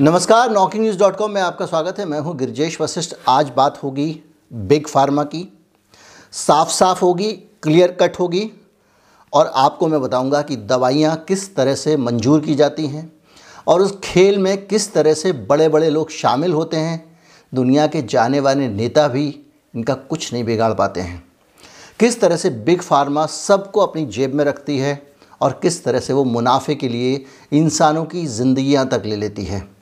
नमस्कार knocking news dot com में आपका स्वागत है। मैं हूँ गिरजेश वशिष्ठ। आज बात होगी बिग फार्मा की। साफ़ साफ़ होगी क्लियर कट होगी। और आपको मैं बताऊँगा कि दवाइयाँ किस तरह से मंजूर की जाती हैं और उस खेल में किस तरह से बड़े बड़े लोग शामिल होते हैं। दुनिया के जाने वाले नेता भी इनका कुछ नहीं बिगाड़ पाते हैं। किस तरह से बिग फार्मा सबको अपनी जेब में रखती है और किस तरह से वो मुनाफे के लिए इंसानों की ज़िंदगियाँ तक ले लेती है।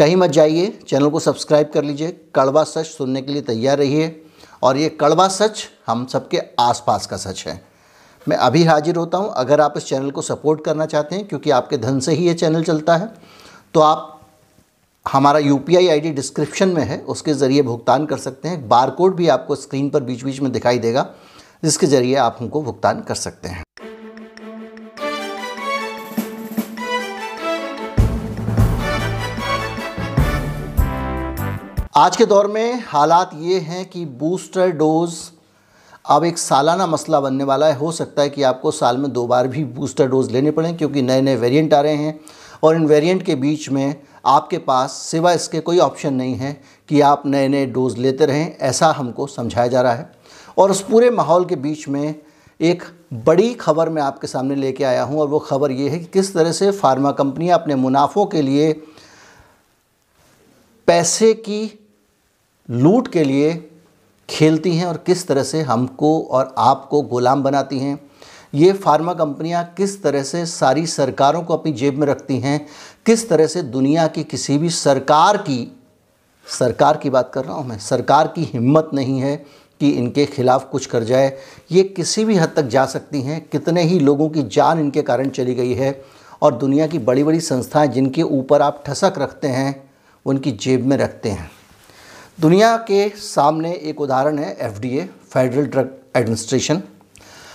कहीं मत जाइए, चैनल को सब्सक्राइब कर लीजिए, कड़वा सच सुनने के लिए तैयार रहिए, और ये कड़वा सच हम सबके आसपास का सच है। मैं अभी हाजिर होता हूँ, अगर आप इस चैनल को सपोर्ट करना चाहते हैं, क्योंकि आपके धन से ही ये चैनल चलता है तो आप हमारा यू पी आई डिस्क्रिप्शन में है, उसके ज़रिए भुगतान कर सकते हैं। बार कोड भी आपको स्क्रीन पर बीच बीच में दिखाई देगा, जिसके ज़रिए आप हमको भुगतान कर सकते हैं। आज के दौर में हालात ये हैं कि बूस्टर डोज़ अब एक सालाना मसला बनने वाला है। हो सकता है कि आपको साल में दो बार भी बूस्टर डोज़ लेने पड़ें, क्योंकि नए नए वेरिएंट आ रहे हैं और इन वेरिएंट के बीच में आपके पास सिवा इसके कोई ऑप्शन नहीं है कि आप नए नए डोज़ लेते रहें, ऐसा हमको समझाया जा रहा है। और उस पूरे माहौल के बीच में एक बड़ी खबर मैं आपके सामने लेके आया हूँ, और वो खबर ये है कि किस तरह से फार्मा कंपनियाँ अपने मुनाफों के लिए पैसे की लूट के लिए खेलती हैं और किस तरह से हमको और आपको गुलाम बनाती हैं। ये फार्मा कंपनियाँ किस तरह से सारी सरकारों को अपनी जेब में रखती हैं, किस तरह से दुनिया की किसी भी सरकार की सरकार की बात कर रहा हूँ मैं, सरकार की हिम्मत नहीं है कि इनके खिलाफ़ कुछ कर जाए। ये किसी भी हद तक जा सकती हैं, कितने ही लोगों की जान इनके कारण चली गई है और दुनिया की बड़ी बड़ी संस्थाएँ जिनके ऊपर आप ठसक रखते हैं उनकी जेब में रखते हैं। दुनिया के सामने एक उदाहरण है एफडीए फेडरल ड्रग एडमिनिस्ट्रेशन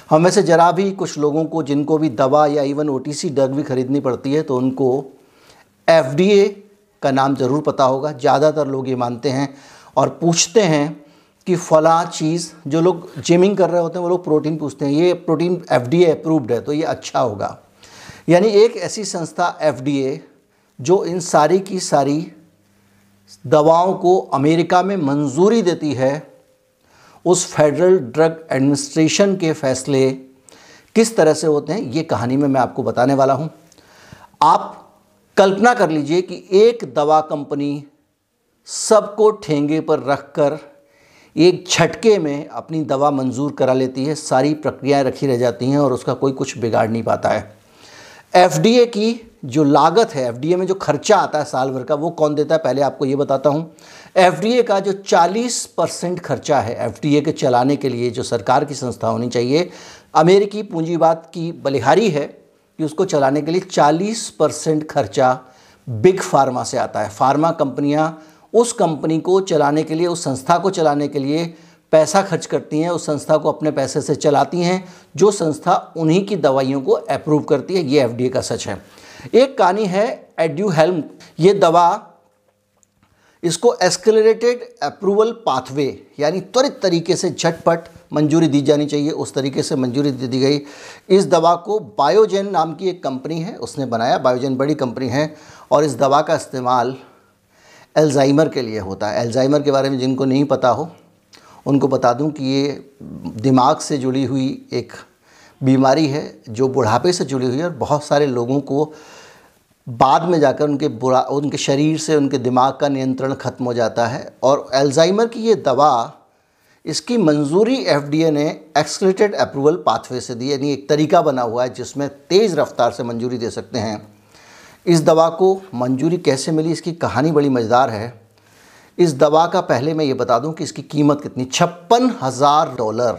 हम में से ज़रा भी कुछ लोगों को जिनको भी दवा या इवन ओटीसी ड्रग भी खरीदनी पड़ती है तो उनको एफडीए का नाम ज़रूर पता होगा। ज़्यादातर लोग ये मानते हैं और पूछते हैं कि फ़ला चीज़ जो लोग जिमिंग कर रहे होते हैं, वो लोग प्रोटीन पूछते हैं। ये प्रोटीन एफडीए अप्रूव्ड है तो ये अच्छा होगा। यानी एक ऐसी संस्था एफडीए, जो इन सारी की सारी दवाओं को अमेरिका में मंजूरी देती है। उस फेडरल ड्रग एडमिनिस्ट्रेशन के फैसले किस तरह से होते हैं, ये कहानी में मैं आपको बताने वाला हूँ। आप कल्पना कर लीजिए कि एक दवा कंपनी सबको ठेंगे पर रख कर एक झटके में अपनी दवा मंजूर करा लेती है, सारी प्रक्रियाएँ रखी रह जाती हैं और उसका कोई कुछ बिगाड़ नहीं पाता है। एफडीए की जो लागत है, एफडीए में जो खर्चा आता है साल भर का, वो कौन देता है? पहले आपको ये बताता हूँ। एफडीए का जो 40 परसेंट खर्चा है, एफडीए के चलाने के लिए जो सरकार की संस्था होनी चाहिए, अमेरिकी पूंजीवाद की बलिहारी है कि उसको चलाने के लिए 40 परसेंट खर्चा बिग फार्मा से आता है। फार्मा कंपनियाँ उस कंपनी को चलाने के लिए, उस संस्था को चलाने के लिए पैसा खर्च करती हैं, उस संस्था को अपने पैसे से चलाती हैं, जो संस्था उन्हीं की दवाइयों को अप्रूव करती है, ये एफडीए का सच है। एक कहानी है एड्यू हेल्म ये दवा, इसको एस्केलेटेड अप्रूवल पाथवे यानी त्वरित तरीके से झटपट मंजूरी दी जानी चाहिए, उस तरीके से मंजूरी दे दी गई। इस दवा को बायोजेन नाम की एक कंपनी है, उसने बनाया बायोजेन बड़ी कंपनी है, और इस दवा का इस्तेमाल एल्जाइमर के लिए होता है। एल्जाइमर के बारे में जिनको नहीं पता हो उनको बता दूँ कि ये दिमाग से जुड़ी हुई एक बीमारी है, जो बुढ़ापे से जुड़ी हुई है और बहुत सारे लोगों को बाद में जाकर उनके बुरा, उनके शरीर से, उनके दिमाग का नियंत्रण ख़त्म हो जाता है। और एल्जाइमर की ये दवा, इसकी मंजूरी एफडीए ने एक्सलेटेड अप्रूवल पाथवे से दी, यानी एक तरीका बना हुआ है जिसमें तेज़ रफ्तार से मंजूरी दे सकते हैं। इस दवा को मंजूरी कैसे मिली, इसकी कहानी बड़ी मज़ेदार है। इस दवा का पहले मैं ये बता दूँ कि इसकी कीमत कितनी? छप्पन हज़ार डॉलर।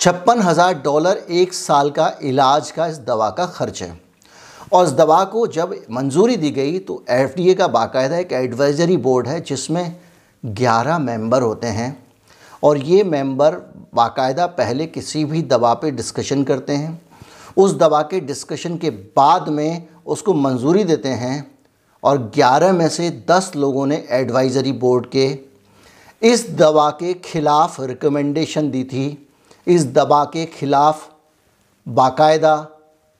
छप्पन हज़ार डॉलर एक साल का इलाज का इस दवा का खर्च है। और इस दवा को जब मंजूरी दी गई तो एफडीए का बाकायदा एक एडवाइज़री बोर्ड है, जिसमें 11 मेंबर होते हैं। और ये मेंबर बाकायदा पहले किसी भी दवा पे डिस्कशन करते हैं। उस दवा के डिस्कशन के बाद में उसको मंजूरी देते हैं। और 11 में से 10 लोगों ने एडवाइज़री बोर्ड के इस दवा के ख़िलाफ़ रिकमेंडेशन दी थी। इस दवा के ख़िलाफ़ बाकायदा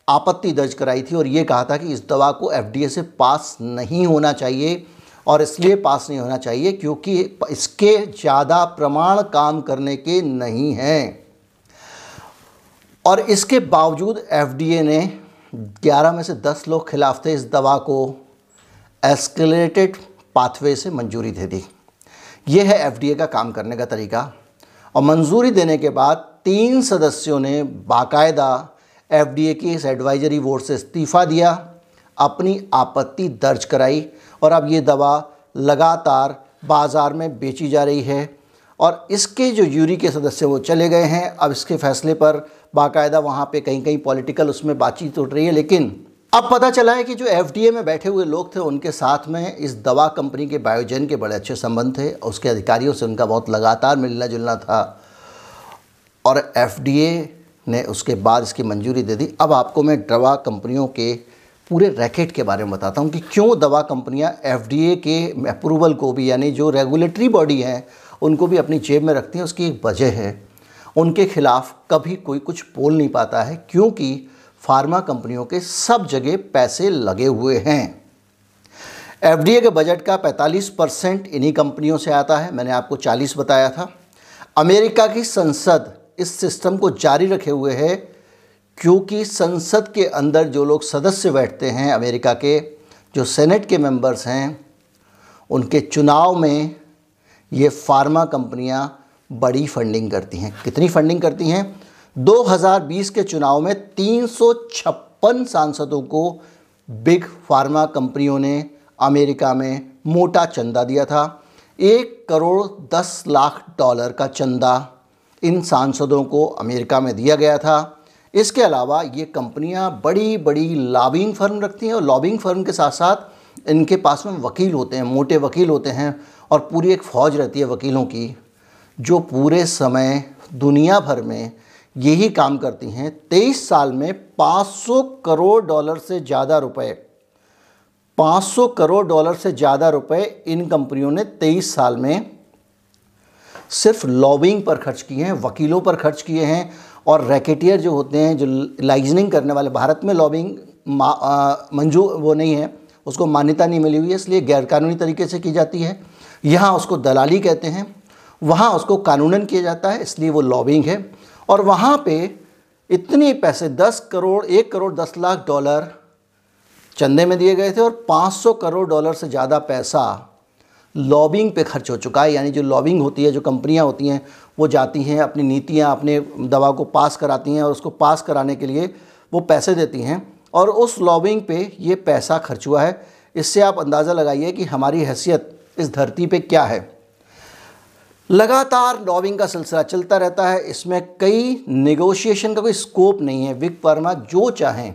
आपत्ति दर्ज कराई थी और ये कहा था कि इस दवा को एफडीए से पास नहीं होना चाहिए और इसलिए पास नहीं होना चाहिए क्योंकि इसके ज़्यादा प्रमाण काम करने के नहीं हैं। और इसके बावजूद एफडीए ने 11 में से 10 लोग खिलाफ थे इस दवा को। एस्केलेटेड पाथवे से मंजूरी दे दी। ये है एफडीए का काम करने का तरीका। और मंजूरी देने के बाद तीन सदस्यों ने बाकायदा एफडीए की इस एडवाइजरी बोर्ड से इस्तीफ़ा दिया, अपनी आपत्ति दर्ज कराई और अब ये दवा लगातार बाज़ार में बेची जा रही है। और इसके जो यूरी के सदस्य वो चले गए हैं, अब इसके फैसले पर बाकायदा वहाँ पे कहीं कहीं पॉलिटिकल उसमें बातचीत उठ रही है, लेकिन अब पता चला है कि जो एफडीए में बैठे हुए लोग थे, उनके साथ में इस दवा कंपनी के बायोजन के बड़े अच्छे संबंध थे। उसके अधिकारियों से उनका बहुत लगातार मिलना जुलना था। और एफडीए ने उसके बाद इसकी मंजूरी दे दी। अब आपको मैं दवा कंपनियों के पूरे रैकेट के बारे में बताता हूँ कि क्यों दवा कंपनियाँ एफ़ के अप्रूवल को भी, यानी जो रेगुलेटरी बॉडी हैं, उनको भी अपनी जेब में रखती हैं। उसकी एक वजह है, उनके खिलाफ कभी कोई कुछ बोल नहीं पाता है, क्योंकि फार्मा कंपनियों के सब जगह पैसे लगे हुए हैं। एफडीए के बजट का 45 परसेंट इन्हीं कंपनियों से आता है, मैंने आपको 40 बताया था। अमेरिका की संसद इस सिस्टम को जारी रखे हुए है, क्योंकि संसद के अंदर जो लोग सदस्य बैठते हैं अमेरिका के, जो सेनेट के मेंबर्स हैं, उनके चुनाव में ये फार्मा कंपनियाँ बड़ी फंडिंग करती हैं। कितनी फंडिंग करती हैं? 2020 के चुनाव में तीन सौ छप्पन सांसदों को बिग फार्मा कंपनियों ने अमेरिका में मोटा चंदा दिया था। एक करोड़ दस लाख डॉलर का चंदा इन सांसदों को अमेरिका में दिया गया था। इसके अलावा ये कंपनियाँ बड़ी बड़ी लॉबिंग फर्म रखती हैं और लॉबिंग फर्म के साथ साथ इनके पास में वकील होते हैं, मोटे वकील होते हैं और पूरी एक फ़ौज रहती है वकीलों की, जो पूरे समय दुनिया भर में यही काम करती हैं। तेईस साल में 500 करोड़ डॉलर से ज़्यादा रुपए। 500 करोड़ डॉलर से ज़्यादा रुपए इन कंपनियों ने तेईस साल में सिर्फ़ लॉबिंग पर खर्च किए हैं, वकीलों पर खर्च किए हैं और रैकेटियर जो होते हैं, जो लाइजनिंग करने वाले, भारत में लॉबिंग मंजू वो नहीं है, उसको मान्यता नहीं मिली हुई है, इसलिए गैरकानूनी तरीके से की जाती है। यहाँ उसको दलाली कहते हैं, वहाँ उसको कानूनन किया जाता है, इसलिए वो लॉबिंग है। और वहाँ पे इतने पैसे, दस करोड़, एक करोड़, दस लाख डॉलर चंदे में दिए गए थे और 500 करोड़ डॉलर से ज़्यादा पैसा लॉबिंग पे खर्च हो चुका है। यानी जो लॉबिंग होती है, जो कंपनियाँ होती हैं, वो जाती हैं, अपनी नीतियाँ, अपने दवा को पास कराती हैं और उसको पास कराने के लिए वो पैसे देती हैं और उस लॉबिंग पे ये पैसा खर्च हुआ है। इससे आप अंदाज़ा लगाइए कि हमारी हैसियत इस धरती पे क्या है। लगातार लॉबिंग का सिलसिला चलता रहता है। इसमें कई नेगोशिएशन का कोई स्कोप नहीं है। विग वर्मा जो चाहें,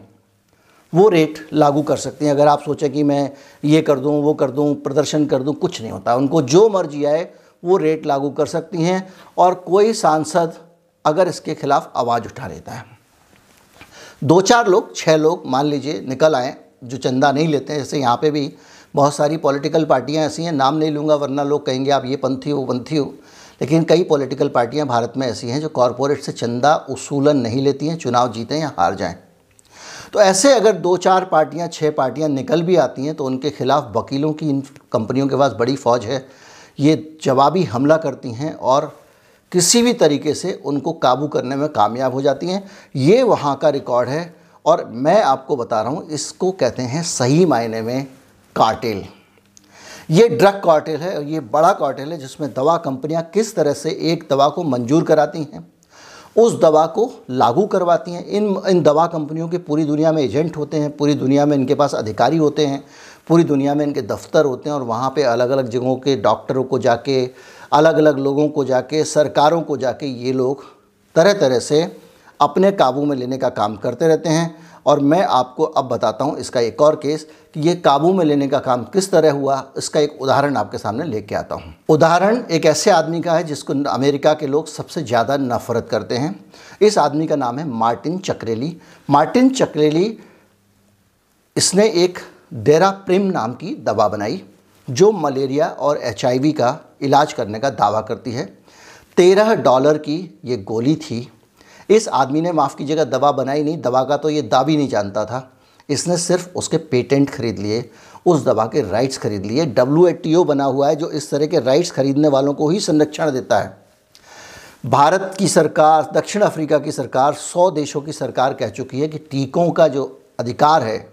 वो रेट लागू कर सकती हैं। अगर आप सोचें कि मैं ये कर दूँ, वो कर दूँ, प्रदर्शन कर दूँ, कुछ नहीं होता। उनको जो मर्ज़ी आए, वो रेट लागू कर सकती हैं। और कोई सांसद अगर इसके खिलाफ आवाज़ उठा लेता है। दो चार लोग छः लोग, मान लीजिए, निकल आए, जो चंदा नहीं लेते हैं, जैसे यहाँ पे भी बहुत सारी पॉलिटिकल पार्टियाँ ऐसी हैं, नाम नहीं लूँगा वरना लोग कहेंगे, आप ये पंथी हो पंथी हो। लेकिन कई पॉलिटिकल पार्टियाँ भारत में ऐसी हैं जो कॉरपोरेट से चंदा उसूलन नहीं लेती हैं, चुनाव जीतें या हार जाएँ। तो ऐसे अगर दो चार पार्टियाँ छः पार्टियाँ निकल भी आती हैं तो उनके खिलाफ वकीलों की इन कंपनियों के पास बड़ी फ़ौज है। ये जवाबी हमला करती हैं और किसी भी तरीके से उनको काबू करने में कामयाब हो जाती हैं। ये वहाँ का रिकॉर्ड है और मैं आपको बता रहा हूँ, इसको कहते हैं सही मायने में कार्टेल। ये ड्रग कार्टेल है और ये बड़ा कार्टेल है जिसमें दवा कंपनियाँ किस तरह से एक दवा को मंजूर कराती हैं, उस दवा को लागू करवाती हैं। इन इन दवा कंपनियों के पूरी दुनिया में एजेंट होते हैं, पूरी दुनिया में इनके पास अधिकारी होते हैं, पूरी दुनिया में इनके दफ्तर होते हैं और वहाँ पे अलग अलग जगहों के डॉक्टरों को जाके अलग अलग लोगों को जाके, सरकारों को जाके ये लोग तरह तरह से अपने काबू में लेने का काम करते रहते हैं। और मैं आपको अब बताता हूँ इसका एक और केस कि ये काबू में लेने का काम किस तरह हुआ, इसका एक उदाहरण आपके सामने लेके आता हूँ। उदाहरण, एक ऐसे आदमी का है जिसको अमेरिका के लोग सबसे ज़्यादा नफ़रत करते हैं। इस आदमी का नाम है मार्टिन चक्रेली। मार्टिन चक्रेली, इसने एक डेरा प्रेम नाम की दवा बनाई, जो मलेरिया और एचआईवी का इलाज करने का दावा करती है। तेरह डॉलर की ये गोली थी इस आदमी ने माफ़ कीजिएगा, दवा बनाई नहीं, दवा का तो ये दावी नहीं जानता था। इसने सिर्फ़ उसके पेटेंट खरीद लिए, उस दवा के राइट्स खरीद लिए। डब्ल्यू बना हुआ है जो इस तरह के राइट्स खरीदने वालों को ही संरक्षण देता है। भारत की सरकार, दक्षिण अफ्रीका की सरकार, सौ देशों की सरकार कह चुकी है कि टीकों का जो अधिकार है,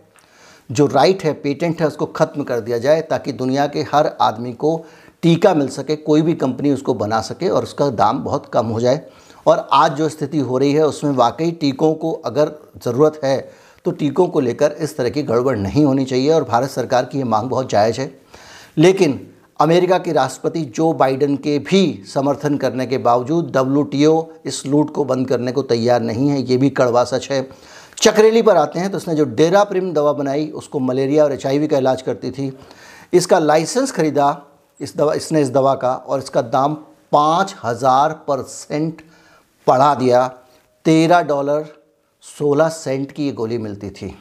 जो राइट है, पेटेंट है, उसको ख़त्म कर दिया जाए ताकि दुनिया के हर आदमी को टीका मिल सके, कोई भी कंपनी उसको बना सके और उसका दाम बहुत कम हो जाए। और आज जो स्थिति हो रही है, उसमें वाकई टीकों को अगर ज़रूरत है तो टीकों को लेकर इस तरह की गड़बड़ नहीं होनी चाहिए और भारत सरकार की ये मांग बहुत जायज़ है। लेकिन अमेरिका के राष्ट्रपति जो बाइडन के भी समर्थन करने के बावजूद डब्ल्यूटीओ इस लूट को बंद करने को तैयार नहीं है, ये भी कड़वा सच है। चक्रेली पर आते हैं तो उसने जो डेरा प्रिम दवा बनाई, उसको मलेरिया और एचआईवी का इलाज करती थी। इसका लाइसेंस खरीदा, इस दवा, इसने इस दवा का और इसका दाम पाँच हज़ार परसेंट बढ़ा दिया। तेरह डॉलर सोलह सेंट की ये गोली मिलती थी।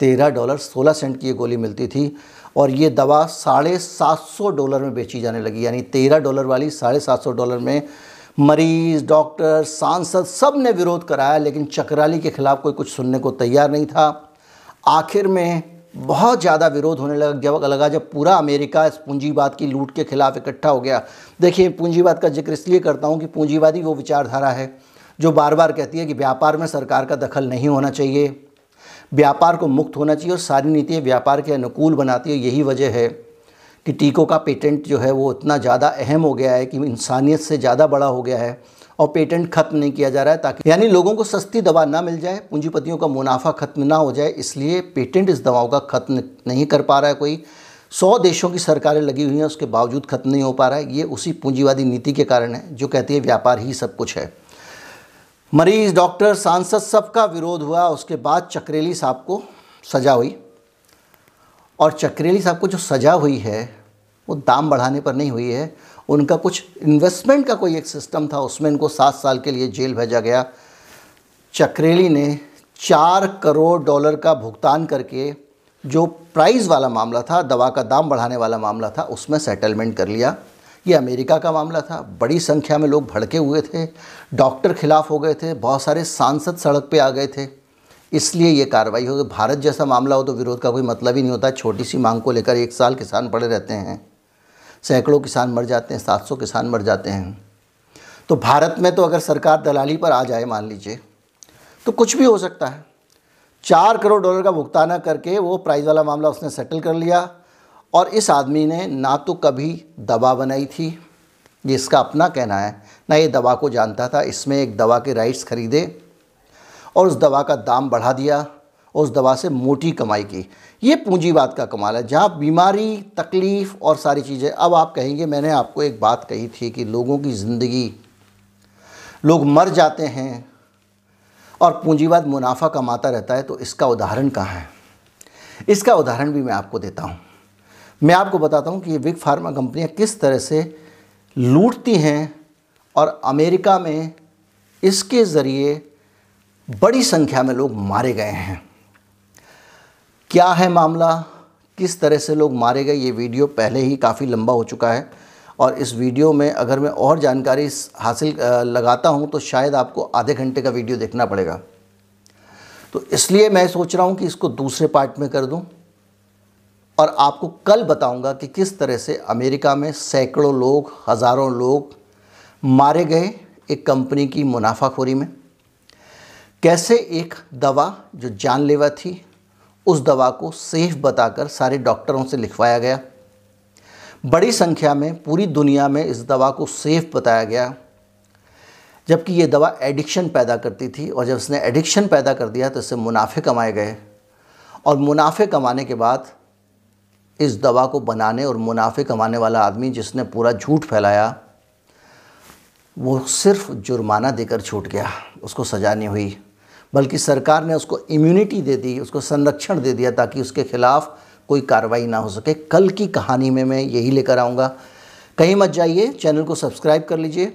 तेरह डॉलर सोलह सेंट की ये गोली मिलती थी और ये दवा साढ़े सात सौ डॉलर में बेची जाने लगी। यानी तेरह डॉलर वाली साढ़े सात सौ डॉलर में मरीज़, डॉक्टर, सांसद सबने विरोध कराया, लेकिन चक्राली के ख़िलाफ़ कोई कुछ सुनने को तैयार नहीं था। आखिर में बहुत ज़्यादा विरोध होने लगा जब लगा जब पूरा अमेरिका इस पूंजीवाद की लूट के खिलाफ इकट्ठा हो गया। देखिए, पूंजीवाद का ज़िक्र इसलिए करता हूँ कि पूंजीवादी वो विचारधारा है, जो बार बार कहती है कि व्यापार में सरकार का दखल नहीं होना चाहिए। व्यापार को मुक्त होना चाहिए और सारी नीतियाँ व्यापार के अनुकूल बनाती है, यही वजह है कि टीकों का पेटेंट जो है वो इतना ज़्यादा अहम हो गया है कि इंसानियत से ज़्यादा बड़ा हो गया है। और पेटेंट खत्म नहीं किया जा रहा है ताकि यानी लोगों को सस्ती दवा ना मिल जाए, पूंजीपतियों का मुनाफा खत्म ना हो जाए, इसलिए पेटेंट इस दवाओं का खत्म नहीं कर पा रहा है कोई। सौ देशों की सरकारें लगी हुई हैं, उसके बावजूद खत्म नहीं हो पा रहा है। ये उसी पूंजीवादी नीति के कारण है, जो कहती है व्यापार ही सब कुछ है। मरीज़, डॉक्टर, सांसद, सबका विरोध हुआ, उसके बाद चक्रेली साहब को सजा हुई। और चक्रेली साहब को जो सजा हुई है, वो दाम बढ़ाने पर नहीं हुई है। उनका कुछ इन्वेस्टमेंट का कोई एक सिस्टम था, उसमें इनको सात साल के लिए जेल भेजा गया। चक्रेली ने चार करोड़ डॉलर का भुगतान करके जो प्राइस वाला मामला था, दवा का दाम बढ़ाने वाला मामला था, उसमें सेटलमेंट कर लिया। ये अमेरिका का मामला था। बड़ी संख्या में लोग भड़के हुए थे डॉक्टर खिलाफ हो गए थे, बहुत सारे सांसद सड़क पे आ गए थे। इसलिए ये कार्रवाई हो गई। भारत जैसा मामला हो तो विरोध का कोई मतलब ही नहीं होता। छोटी सी मांग को लेकर एक साल किसान पड़े रहते हैं। सैकड़ों किसान मर जाते हैं, सात सौ किसान मर जाते हैं। तो भारत में तो अगर सरकार दलाली पर आ जाए, मान लीजिए तो कुछ भी हो सकता है। चार करोड़ डॉलर का भुगतान करके वो प्राइज़ वाला मामला उसने सेटल कर लिया और इस आदमी ने ना तो कभी दवा बनाई थी। ये इसका अपना कहना है, ना ये दवा को जानता था, इसमें एक दवा के राइट्स खरीदे और उस दवा का दाम बढ़ा दिया। उस दवा से मोटी कमाई की। ये पूंजीवाद का कमाल है, जहाँ बीमारी, तकलीफ़ और सारी चीज़ें, अब आप कहेंगे, मैंने आपको एक बात कही थी कि लोगों की ज़िंदगी, लोग मर जाते हैं और पूंजीवाद मुनाफा कमाता रहता है तो इसका उदाहरण कहाँ है? इसका उदाहरण भी मैं आपको देता हूँ। मैं आपको बताता हूँ कि ये बिग फार्मा कंपनियाँ किस तरह से लूटती हैं और अमेरिका में इसके ज़रिए बड़ी संख्या में लोग मारे गए हैं। क्या है मामला? किस तरह से लोग मारे गए? ये वीडियो पहले ही काफ़ी लंबा हो चुका है और इस वीडियो में अगर मैं और जानकारी हासिल लगाता हूँ तो शायद आपको आधे घंटे का वीडियो देखना पड़ेगा। तो इसलिए मैं सोच रहा हूँ कि इसको दूसरे पार्ट में कर दूँ और आपको कल बताऊँगा कि किस तरह से अमेरिका में सैकड़ों लोग, हज़ारों लोग मारे गए एक कंपनी की मुनाफाखोरी में। कैसे एक दवा जो जानलेवा थी उस दवा को सेफ़ बताकर सारे डॉक्टरों से लिखवाया गया। बड़ी संख्या में, पूरी दुनिया में इस दवा को सेफ़ बताया गया। जबकि ये दवा एडिक्शन पैदा करती थी और जब उसने एडिक्शन पैदा कर दिया तो इससे मुनाफे कमाए गए। और मुनाफे कमाने के बाद इस दवा को बनाने और मुनाफे कमाने वाला आदमी जिसने पूरा झूठ फैलाया, वो सिर्फ़ जुर्माना देकर छूट गया। उसको सजा नहीं हुई। बल्कि सरकार ने उसको इम्यूनिटी दे दी, उसको संरक्षण दे दिया ताकि उसके ख़िलाफ़ कोई कार्रवाई ना हो सके। कल की कहानी में मैं यही लेकर आऊँगा। कहीं मत जाइए, चैनल को सब्सक्राइब कर लीजिए।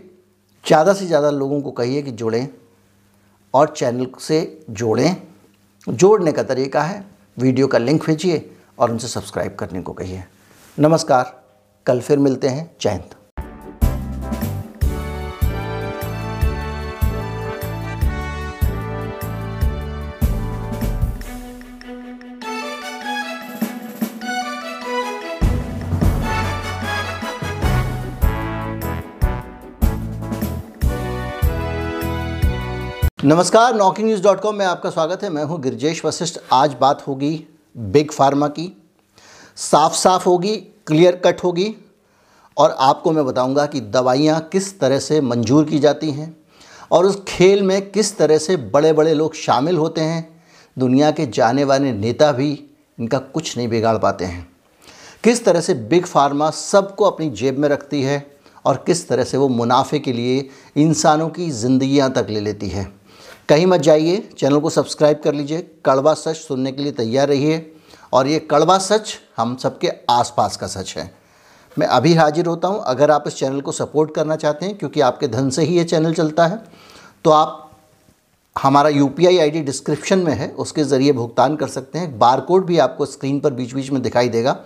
ज़्यादा से ज़्यादा लोगों को कहिए कि जुड़ें और चैनल से जोड़ें। जोड़ने का तरीका है, वीडियो का लिंक भेजिए और उनसे सब्सक्राइब करने को कहिए। नमस्कार, कल फिर मिलते हैं। जय हिंद। नमस्कार, नॉकिंग न्यूज़ डॉट कॉम में आपका स्वागत है। मैं हूँ गिरजेश वशिष्ठ। आज बात होगी बिग फार्मा की। साफ़ साफ़ होगी, क्लियर कट होगी और आपको मैं बताऊँगा कि दवाइयाँ किस तरह से मंजूर की जाती हैं और उस खेल में किस तरह से बड़े बड़े लोग शामिल होते हैं। दुनिया के जाने वाले नेता भी इनका कुछ नहीं बिगाड़ पाते हैं। किस तरह से बिग फार्मा सबको अपनी जेब में रखती है और किस तरह से वो मुनाफे के लिए इंसानों की ज़िंदगियाँ तक ले लेती है। कहीं मत जाइए, चैनल को सब्सक्राइब कर लीजिए, कड़वा सच सुनने के लिए तैयार रहिए, और ये कड़वा सच हम सबके आसपास का सच है। मैं अभी हाजिर होता हूँ, अगर आप इस चैनल को सपोर्ट करना चाहते हैं, क्योंकि आपके धन से ही ये चैनल चलता है तो आप हमारा यू पी आई डिस्क्रिप्शन में है, उसके ज़रिए भुगतान कर सकते हैं। बार कोड भी आपको स्क्रीन पर बीच बीच में दिखाई देगा,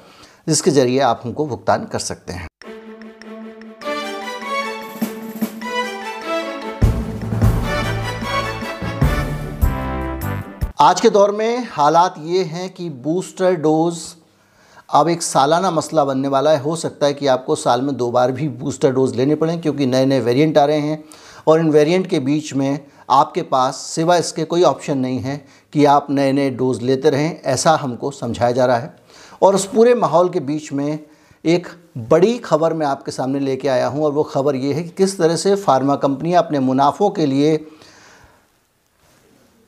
जिसके ज़रिए आप हमको भुगतान कर सकते हैं। आज के दौर में हालात ये हैं कि बूस्टर डोज़ अब एक सालाना मसला बनने वाला है। हो सकता है कि आपको साल में दो बार भी बूस्टर डोज़ लेने पड़ें, क्योंकि नए नए वेरिएंट आ रहे हैं और इन वेरिएंट के बीच में आपके पास सिवा इसके कोई ऑप्शन नहीं है कि आप नए नए डोज़ लेते रहें, ऐसा हमको समझाया जा रहा है। और उस पूरे माहौल के बीच में एक बड़ी खबर मैं आपके सामने लेके आया हूँ, और वो खबर ये है कि किस तरह से फार्मा कंपनियाँ अपने मुनाफों के लिए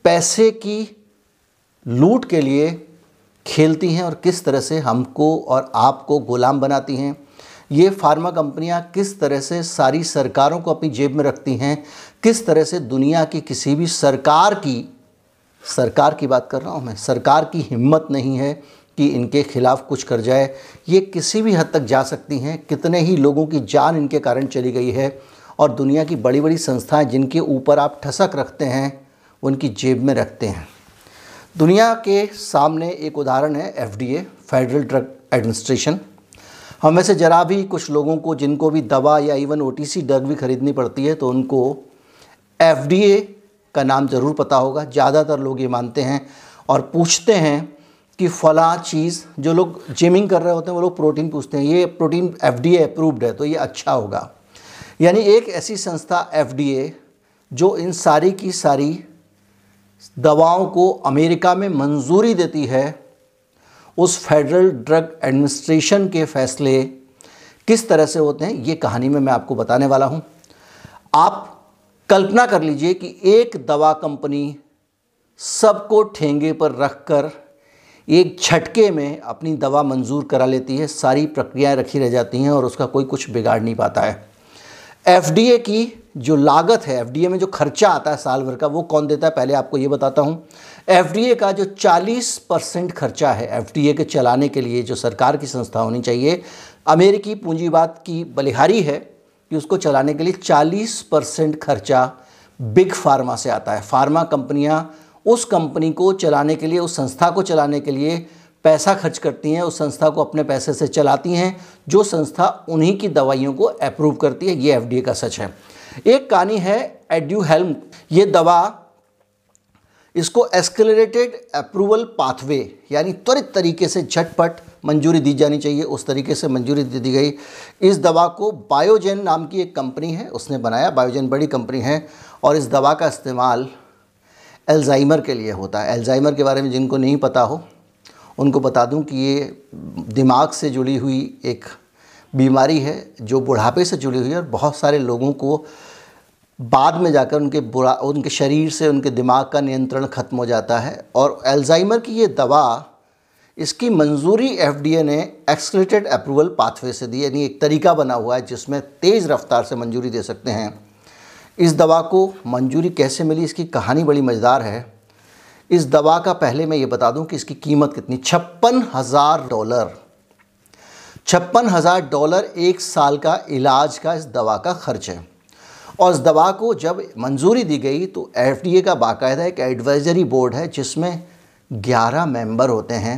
पैसे की लूट के लिए खेलती हैं और किस तरह से हमको और आपको गुलाम बनाती हैं। ये फार्मा कंपनियाँ किस तरह से सारी सरकारों को अपनी जेब में रखती हैं, किस तरह से दुनिया की किसी भी सरकार की सरकार की बात कर रहा हूँ मैं, सरकार की हिम्मत नहीं है कि इनके खिलाफ़ कुछ कर जाए। ये किसी भी हद तक जा सकती हैं, कितने ही लोगों की जान इनके कारण चली गई है और दुनिया की बड़ी बड़ी संस्थाएँ जिनके ऊपर आप ठसक रखते हैं, उनकी जेब में रखते हैं। दुनिया के सामने एक उदाहरण है एफडीए फेडरल ड्रग एडमिनिस्ट्रेशन हम में से ज़रा भी कुछ लोगों को जिनको भी दवा या इवन ओटीसी ड्रग भी ख़रीदनी पड़ती है तो उनको एफडीए का नाम ज़रूर पता होगा। ज़्यादातर लोग ये मानते हैं और पूछते हैं कि फ़ला चीज़, जो लोग जिमिंग कर रहे होते हैं, वो लोग प्रोटीन पूछते हैं, ये प्रोटीन एफ़ अप्रूव्ड है तो ये अच्छा होगा। यानी एक ऐसी संस्था एफडीए, जो इन सारी की सारी दवाओं को अमेरिका में मंजूरी देती है। उस फेडरल ड्रग एडमिनिस्ट्रेशन के फैसले किस तरह से होते हैं, ये कहानी में मैं आपको बताने वाला हूँ। आप कल्पना कर लीजिए कि एक दवा कंपनी सबको ठेंगे पर रख कर एक झटके में अपनी दवा मंजूर करा लेती है, सारी प्रक्रियाएँ रखी रह जाती हैं और उसका कोई कुछ बिगाड़ नहीं पाता है। एफडीए की जो लागत है, एफडीए में जो खर्चा आता है साल भर का, वो कौन देता है? पहले आपको ये बताता हूँ। एफडीए का जो 40 परसेंट खर्चा है, एफडीए के चलाने के लिए जो सरकार की संस्था होनी चाहिए, अमेरिकी पूंजीवाद की बलिहारी है कि उसको चलाने के लिए 40 परसेंट खर्चा बिग फार्मा से आता है। फार्मा कंपनियाँ उस कंपनी को चलाने के लिए, उस संस्था को चलाने के लिए पैसा खर्च करती हैं, उस संस्था को अपने पैसे से चलाती हैं, जो संस्था उन्हीं की दवाइयों को अप्रूव करती है, ये एफडीए का सच है। एक कहानी है एड्यू हेल्म ये दवा, इसको एस्केलेटेड अप्रूवल पाथवे यानी त्वरित तरीके से झटपट मंजूरी दी जानी चाहिए, उस तरीके से मंजूरी दे दी गई। इस दवा को बायोजेन नाम की एक कंपनी है, उसने बनाया बायोजेन बड़ी कंपनी है, और इस दवा का इस्तेमाल एल्जाइमर के लिए होता है। एल्जाइमर के बारे में जिनको नहीं पता हो उनको बता दूँ कि ये दिमाग से जुड़ी हुई एक बीमारी है, जो बुढ़ापे से जुड़ी हुई है और बहुत सारे लोगों को बाद में जाकर उनके बुरा, उनके शरीर से, उनके दिमाग का नियंत्रण ख़त्म हो जाता है। और एल्जाइमर की ये दवा, इसकी मंजूरी एफडीए ने एक्सलेटेड अप्रूवल पाथवे से दी यानी एक तरीका बना हुआ है जिसमें तेज़ रफ्तार से मंजूरी दे सकते हैं। इस दवा को मंजूरी कैसे मिली, इसकी कहानी बड़ी मज़ेदार है। इस दवा का पहले मैं ये बता दूँ कि इसकी कीमत कितनी? छप्पन हज़ार डॉलर। छप्पन हज़ार डॉलर एक साल का इलाज का इस दवा का खर्च है। और इस दवा को जब मंजूरी दी गई तो एफडीए का बाकायदा एक एडवाइज़री बोर्ड है जिसमें 11 मेंबर होते हैं।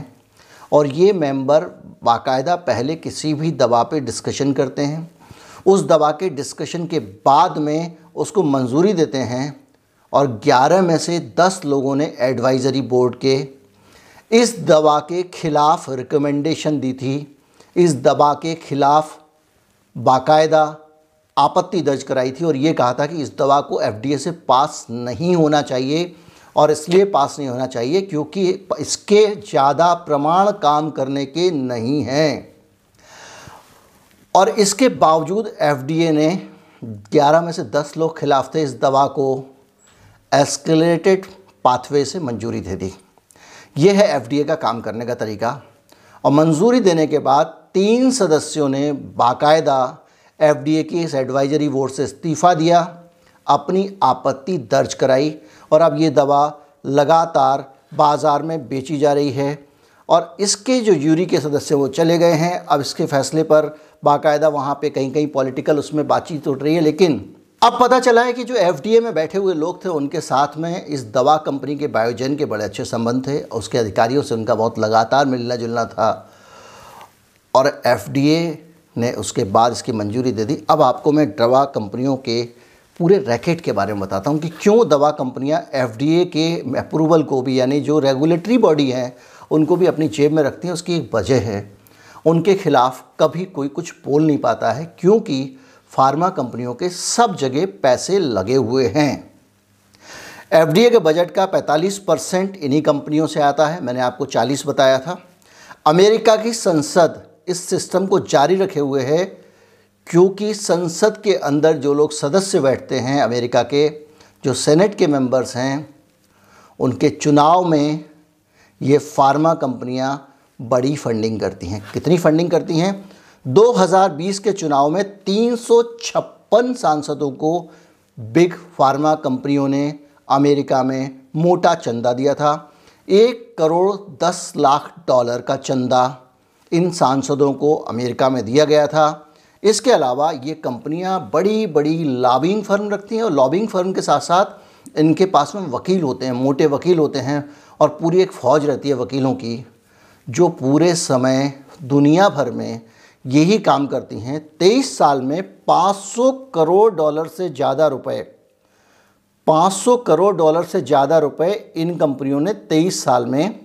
और ये मेंबर बाकायदा पहले किसी भी दवा पे डिस्कशन करते हैं। उस दवा के डिस्कशन के बाद में उसको मंजूरी देते हैं। और 11 में से 10 लोगों ने एडवाइज़री बोर्ड के इस दवा के ख़िलाफ़ रिकमेंडेशन दी थी। इस दवा के ख़िलाफ़ बाकायदा आपत्ति दर्ज कराई थी और ये कहा था कि इस दवा को एफडीए से पास नहीं होना चाहिए और इसलिए पास नहीं होना चाहिए क्योंकि इसके ज़्यादा प्रमाण काम करने के नहीं हैं। और इसके बावजूद एफडीए ने 11 में से 10 लोग खिलाफ थे इस दवा को। एस्केलेटेड पाथवे से मंजूरी दे दी। ये है एफडीए का काम करने का तरीका। और मंजूरी देने के बाद तीन सदस्यों ने बाकायदा एफडीए की इस एडवाइजरी बोर्ड से इस्तीफ़ा दिया, अपनी आपत्ति दर्ज कराई और अब ये दवा लगातार बाज़ार में बेची जा रही है। और इसके जो यूरी के सदस्य वो चले गए हैं, अब इसके फैसले पर बाकायदा वहाँ पे कहीं कहीं पॉलिटिकल उसमें बातचीत उठ रही है, लेकिन अब पता चला है कि जो एफडीए में बैठे हुए लोग थे, उनके साथ में इस दवा कंपनी के बायोजन के बड़े अच्छे संबंध थे। उसके अधिकारियों से उनका बहुत लगातार मिलना जुलना था। और एफडीए ने उसके बाद इसकी मंजूरी दे दी। अब आपको मैं दवा कंपनियों के पूरे रैकेट के बारे में बताता हूँ कि क्यों दवा कंपनियाँ एफ़ के अप्रूवल को भी, यानी जो रेगुलेटरी बॉडी हैं, उनको भी अपनी जेब में रखती हैं। उसकी एक वजह है, उनके खिलाफ कभी कोई कुछ बोल नहीं पाता है, क्योंकि फार्मा कंपनियों के सब जगह पैसे लगे हुए हैं। एफडीए के बजट का 45 परसेंट इन्हीं कंपनियों से आता है। मैंने आपको 40 बताया था। अमेरिका की संसद इस सिस्टम को जारी रखे हुए है, क्योंकि संसद के अंदर जो लोग सदस्य बैठते हैं अमेरिका के, जो सेनेट के मेंबर्स हैं, उनके चुनाव में ये फार्मा कंपनियाँ बड़ी फंडिंग करती हैं। कितनी फंडिंग करती हैं? 2020 के चुनाव में तीन सौ छप्पन सांसदों को बिग फार्मा कंपनियों ने अमेरिका में मोटा चंदा दिया था। एक करोड़ दस लाख डॉलर का चंदा इन सांसदों को अमेरिका में दिया गया था। इसके अलावा ये कंपनियाँ बड़ी बड़ी लॉबिंग फर्म रखती हैं और लॉबिंग फर्म के साथ साथ इनके पास में वकील होते हैं, मोटे वकील होते हैं और पूरी एक फ़ौज रहती है वकीलों की, जो पूरे समय दुनिया भर में यही काम करती हैं। तेईस साल में 500 करोड़ डॉलर से ज़्यादा रुपए। 500 करोड़ डॉलर से ज़्यादा रुपए इन कंपनियों ने तेईस साल में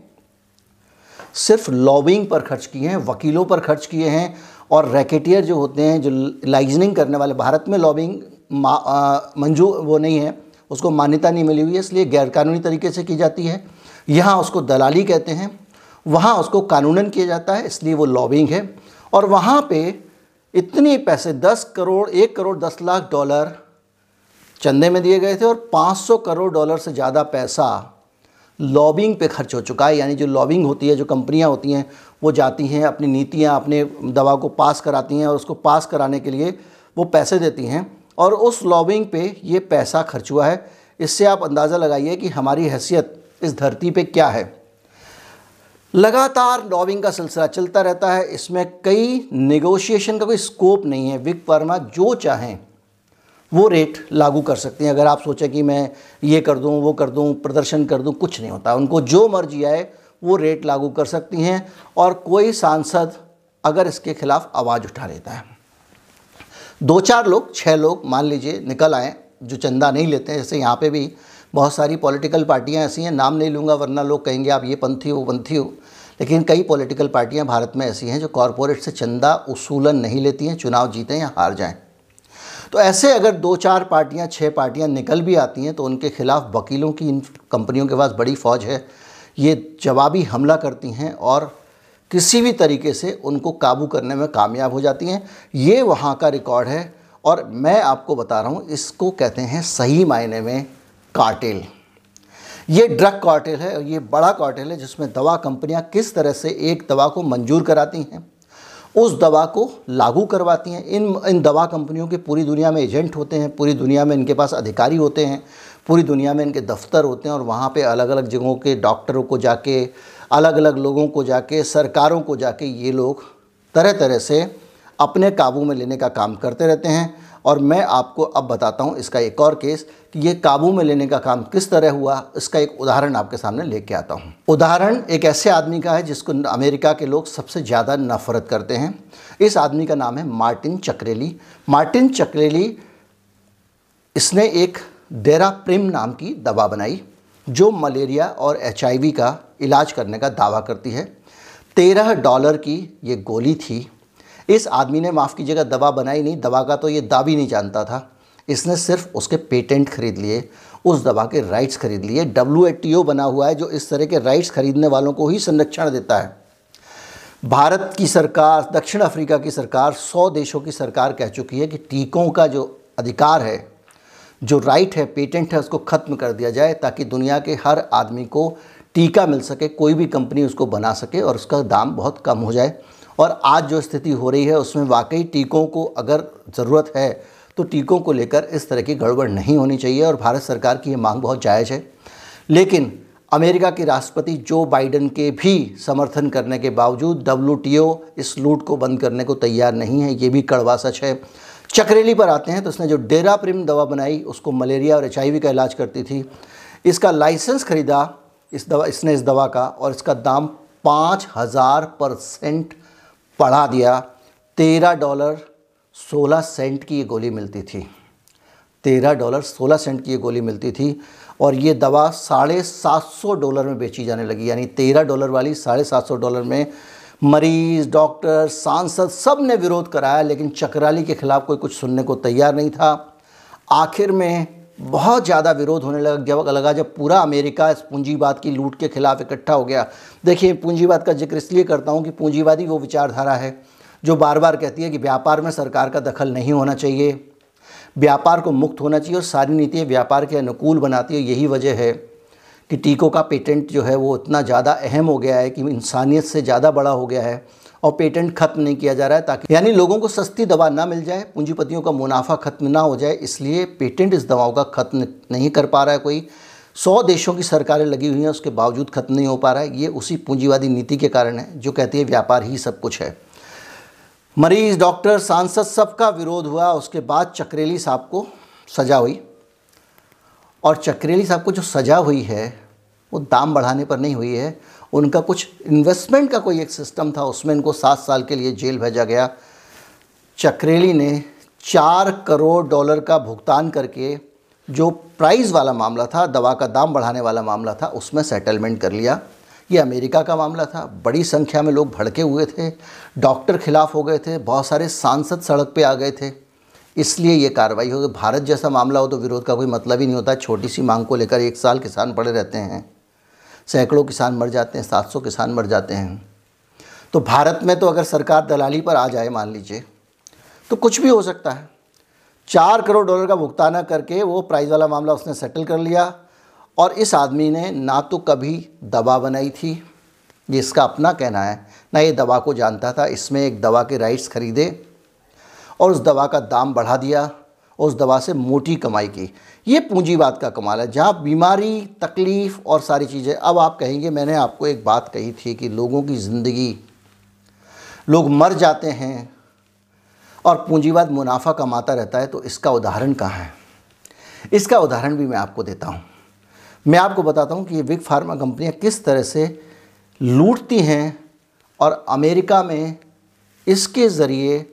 सिर्फ़ लॉबिंग पर खर्च किए हैं, वकीलों पर खर्च किए हैं और रैकेटियर जो होते हैं, जो लाइजनिंग करने वाले, भारत में लॉबिंग मंजू वो नहीं है, उसको मान्यता नहीं मिली हुई है, इसलिए गैरकानूनी तरीके से की जाती है। यहाँ उसको दलाली कहते हैं, वहाँ उसको कानूनन किया जाता है, इसलिए वो लॉबिंग है। और वहाँ पे इतने पैसे 10 करोड़, एक करोड़ 10 लाख डॉलर चंदे में दिए गए थे और 500 करोड़ डॉलर से ज़्यादा पैसा लॉबिंग पे खर्च हो चुका है। यानी जो लॉबिंग होती है, जो कंपनियाँ होती हैं, वो जाती हैं, अपनी नीतियाँ, अपने दवा को पास कराती हैं और उसको पास कराने के लिए वो पैसे देती हैं। और उस लॉबिंग पे ये पैसा खर्च हुआ है। इससे आप अंदाज़ा लगाइए कि हमारी हैसियत इस धरती पे क्या है। लगातार लॉबिंग का सिलसिला चलता रहता है। इसमें कई नेगोशिएशन का कोई स्कोप नहीं है। विक वर्मा जो चाहें, वो रेट लागू कर सकती हैं। अगर आप सोचें कि मैं ये कर दूँ, वो कर दूँ, प्रदर्शन कर दूँ, कुछ नहीं होता। उनको जो मर्ज़ी आए, वो रेट लागू कर सकती हैं। और कोई सांसद अगर इसके खिलाफ आवाज़ उठा लेता है। दो चार लोग छः लोग, मान लीजिए, निकल आएँ, जो चंदा नहीं लेते हैं, जैसे यहाँ पे भी बहुत सारी पॉलिटिकल पार्टियाँ ऐसी हैं, नाम नहीं लूँगा वरना लोग कहेंगे, आप ये पंथी हो पंथी हो। लेकिन कई पॉलिटिकल पार्टियाँ भारत में ऐसी हैं जो कॉरपोरेट से चंदा उसूलन नहीं लेती हैं, चुनाव जीतें या हार जाएँ। तो ऐसे अगर दो चार पार्टियाँ छः पार्टियाँ निकल भी आती हैं तो उनके खिलाफ वकीलों की, इन कंपनियों के पास बड़ी फ़ौज है। ये जवाबी हमला करती हैं और किसी भी तरीके से उनको काबू करने में कामयाब हो जाती हैं। ये वहाँ का रिकॉर्ड है और मैं आपको बता रहा हूँ, इसको कहते हैं सही मायने में कार्टेल। ये ड्रग कार्टेल है ये बड़ा कार्टेल है जिसमें दवा कंपनियाँ किस तरह से एक दवा को मंजूर कराती हैं, उस दवा को लागू करवाती हैं। इन इन दवा कंपनियों के पूरी दुनिया में एजेंट होते हैं, पूरी दुनिया में इनके पास अधिकारी होते हैं, पूरी दुनिया में इनके दफ्तर होते हैं और वहाँ पे अलग अलग जगहों के डॉक्टरों को जाके अलग अलग लोगों को जाके, सरकारों को जाके ये लोग तरह तरह से अपने काबू में लेने का काम करते रहते हैं। और मैं आपको अब बताता हूँ इसका एक और केस कि ये काबू में लेने का काम किस तरह हुआ, इसका एक उदाहरण आपके सामने लेके आता हूँ। उदाहरण, एक ऐसे आदमी का है जिसको अमेरिका के लोग सबसे ज़्यादा नफ़रत करते हैं। इस आदमी का नाम है मार्टिन चक्रेली। मार्टिन चक्रेली, इसने एक डेरा प्रेम नाम की दवा बनाई, जो मलेरिया और एचआईवी का इलाज करने का दावा करती है। तेरह डॉलर की ये गोली थी। इस आदमी ने माफ़ कीजिएगा, दवा बनाई नहीं, दवा का तो ये दा भी नहीं जानता था। इसने सिर्फ़ उसके पेटेंट खरीद लिए, उस दवा के राइट्स खरीद लिए। डब्ल्यू बना हुआ है जो इस तरह के राइट्स खरीदने वालों को ही संरक्षण देता है। भारत की सरकार, दक्षिण अफ्रीका की सरकार, सौ देशों की सरकार कह चुकी है कि टीकों का जो अधिकार है, जो राइट है, पेटेंट है, उसको ख़त्म कर दिया जाए ताकि दुनिया के हर आदमी को टीका मिल सके, कोई भी कंपनी उसको बना सके और उसका दाम बहुत कम हो जाए। और आज जो स्थिति हो रही है, उसमें वाकई टीकों को अगर ज़रूरत है तो टीकों को लेकर इस तरह की गड़बड़ नहीं होनी चाहिए और भारत सरकार की ये मांग बहुत जायज़ है। लेकिन अमेरिका के राष्ट्रपति जो बाइडन के भी समर्थन करने के बावजूद डब्ल्यूटीओ इस लूट को बंद करने को तैयार नहीं है, ये भी कड़वा सच है। चक्रेली पर आते हैं तो उसने जो डेरा प्रिम दवा बनाई, उसको मलेरिया और एचआईवी का इलाज करती थी। इसका लाइसेंस खरीदा, इस दवा, इसने इस दवा का, और इसका दाम पाँच हज़ार परसेंट बढ़ा दिया, तेरह डॉलर सोलह सेंट की ये गोली मिलती थी। तेरह डॉलर सोलह सेंट की ये गोली मिलती थी और ये दवा साढ़े सात सौ डॉलर में बेची जाने लगी। यानी तेरह डॉलर वाली साढ़े सात सौ डॉलर में मरीज़, डॉक्टर, सांसद सबने विरोध कराया, लेकिन चक्राली के खिलाफ कोई कुछ सुनने को तैयार नहीं था। आखिर में बहुत ज़्यादा विरोध होने लगा जब लगा जब पूरा अमेरिका इस पूंजीवाद की लूट के खिलाफ इकट्ठा हो गया। देखिए, पूंजीवाद का ज़िक्र इसलिए करता हूँ कि पूंजीवादी वो विचारधारा है जो बार बार कहती है कि व्यापार में सरकार का दखल नहीं होना चाहिए। व्यापार को मुक्त होना चाहिए और सारी नीतियाँ व्यापार के अनुकूल बनाती है, यही वजह है कि टीकों का पेटेंट जो है वो इतना ज़्यादा अहम हो गया है कि इंसानियत से ज़्यादा बड़ा हो गया है। और पेटेंट ख़त्म नहीं किया जा रहा है ताकि, यानी लोगों को सस्ती दवा ना मिल जाए, पूंजीपतियों का मुनाफा ख़त्म ना हो जाए, इसलिए पेटेंट इस दवाओं का ख़त्म नहीं कर पा रहा है कोई। सौ देशों की सरकारें लगी हुई हैं, उसके बावजूद ख़त्म नहीं हो पा रहा है, ये उसी पूंजीवादी नीति के कारण है, जो कहती है व्यापार ही सब कुछ है। मरीज़, डॉक्टर, सांसद सबका विरोध हुआ, उसके बाद चक्रेली साहब को सजा हुई। और चक्रेली साहब को जो सज़ा हुई है, वो दाम बढ़ाने पर नहीं हुई है उनका कुछ इन्वेस्टमेंट का कोई एक सिस्टम था, उसमें इनको सात साल के लिए जेल भेजा गया। चक्रेली ने चार करोड़ डॉलर का भुगतान करके जो प्राइस वाला मामला था, दवा का दाम बढ़ाने वाला मामला था, उसमें सेटलमेंट कर लिया। ये अमेरिका का मामला था। बड़ी संख्या में लोग भड़के हुए थे डॉक्टर खिलाफ हो गए थे, बहुत सारे सांसद सड़क पे आ गए थे। इसलिए ये कार्रवाई होगी भारत जैसा मामला हो तो विरोध का कोई मतलब ही नहीं होता। छोटी सी मांग को लेकर एक साल किसान पड़े रहते हैं। सैकड़ों किसान मर जाते हैं, सात सौ किसान मर जाते हैं। तो भारत में तो अगर सरकार दलाली पर आ जाए, मान लीजिए तो कुछ भी हो सकता है। चार करोड़ डॉलर का भुगतान करके वो प्राइज़ वाला मामला उसने सेटल कर लिया और इस आदमी ने ना तो कभी दवा बनाई थी। ये इसका अपना कहना है, ना ये दवा को जानता था, इसमें एक दवा के राइट्स खरीदे और उस दवा का दाम बढ़ा दिया। उस दवा से मोटी कमाई की। ये पूंजीवाद का कमाल है। जहाँ बीमारी, तकलीफ़ और सारी चीज़ें, अब आप कहेंगे, मैंने आपको एक बात कही थी कि लोगों की ज़िंदगी, लोग मर जाते हैं और पूंजीवाद मुनाफा कमाता रहता है तो इसका उदाहरण कहाँ है? इसका उदाहरण भी मैं आपको देता हूँ। मैं आपको बताता हूँ कि ये बिग फार्मा कंपनियाँ किस तरह से लूटती हैं और अमेरिका में इसके ज़रिए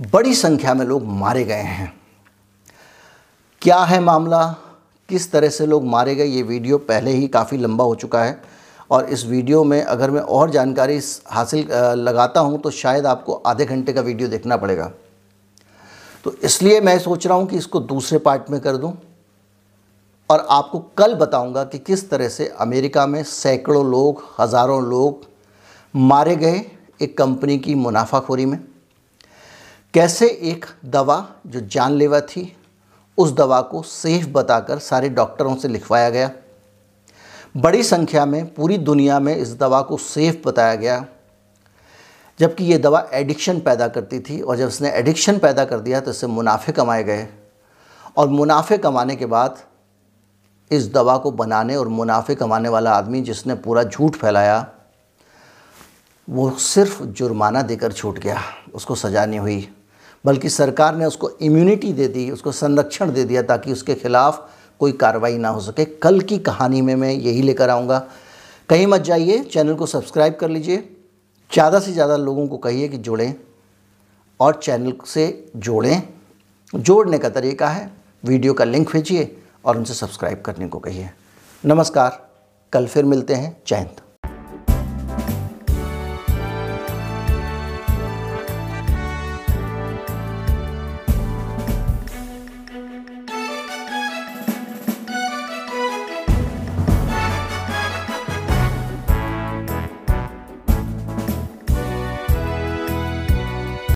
बड़ी संख्या में लोग मारे गए हैं। क्या है मामला? किस तरह से लोग मारे गए? ये वीडियो पहले ही काफ़ी लंबा हो चुका है। और इस वीडियो में अगर मैं और जानकारी हासिल लगाता हूँ तो शायद आपको आधे घंटे का वीडियो देखना पड़ेगा। तो इसलिए मैं सोच रहा हूँ कि इसको दूसरे पार्ट में कर दूँ। और आपको कल बताऊँगा कि किस तरह से अमेरिका में सैकड़ों लोग, हज़ारों लोग मारे गए एक कंपनी की मुनाफाखोरी में। कैसे एक दवा जो जानलेवा थी उस दवा को सेफ़ बताकर सारे डॉक्टरों से लिखवाया गया। बड़ी संख्या में, पूरी दुनिया में इस दवा को सेफ़ बताया गया। जबकि ये दवा एडिक्शन पैदा करती थी और जब उसने एडिक्शन पैदा कर दिया तो इससे मुनाफे कमाए गए। और मुनाफे कमाने के बाद इस दवा को बनाने और मुनाफे कमाने वाला आदमी जिसने पूरा झूठ फैलाया, वो सिर्फ़ जुर्माना देकर छूट गया। उसको सजा नहीं हुई। बल्कि सरकार ने उसको इम्यूनिटी दे दी, उसको संरक्षण दे दिया ताकि उसके खिलाफ़ कोई कार्रवाई ना हो सके। कल की कहानी में मैं यही लेकर आऊँगा। कहीं मत जाइए, चैनल को सब्सक्राइब कर लीजिए। ज़्यादा से ज़्यादा लोगों को कहिए कि जुड़ें और चैनल से जोड़ें। जोड़ने का तरीका है। वीडियो का लिंक भेजिए और उनसे सब्सक्राइब करने को कहिए। नमस्कार, कल फिर मिलते हैं। जय हिंद।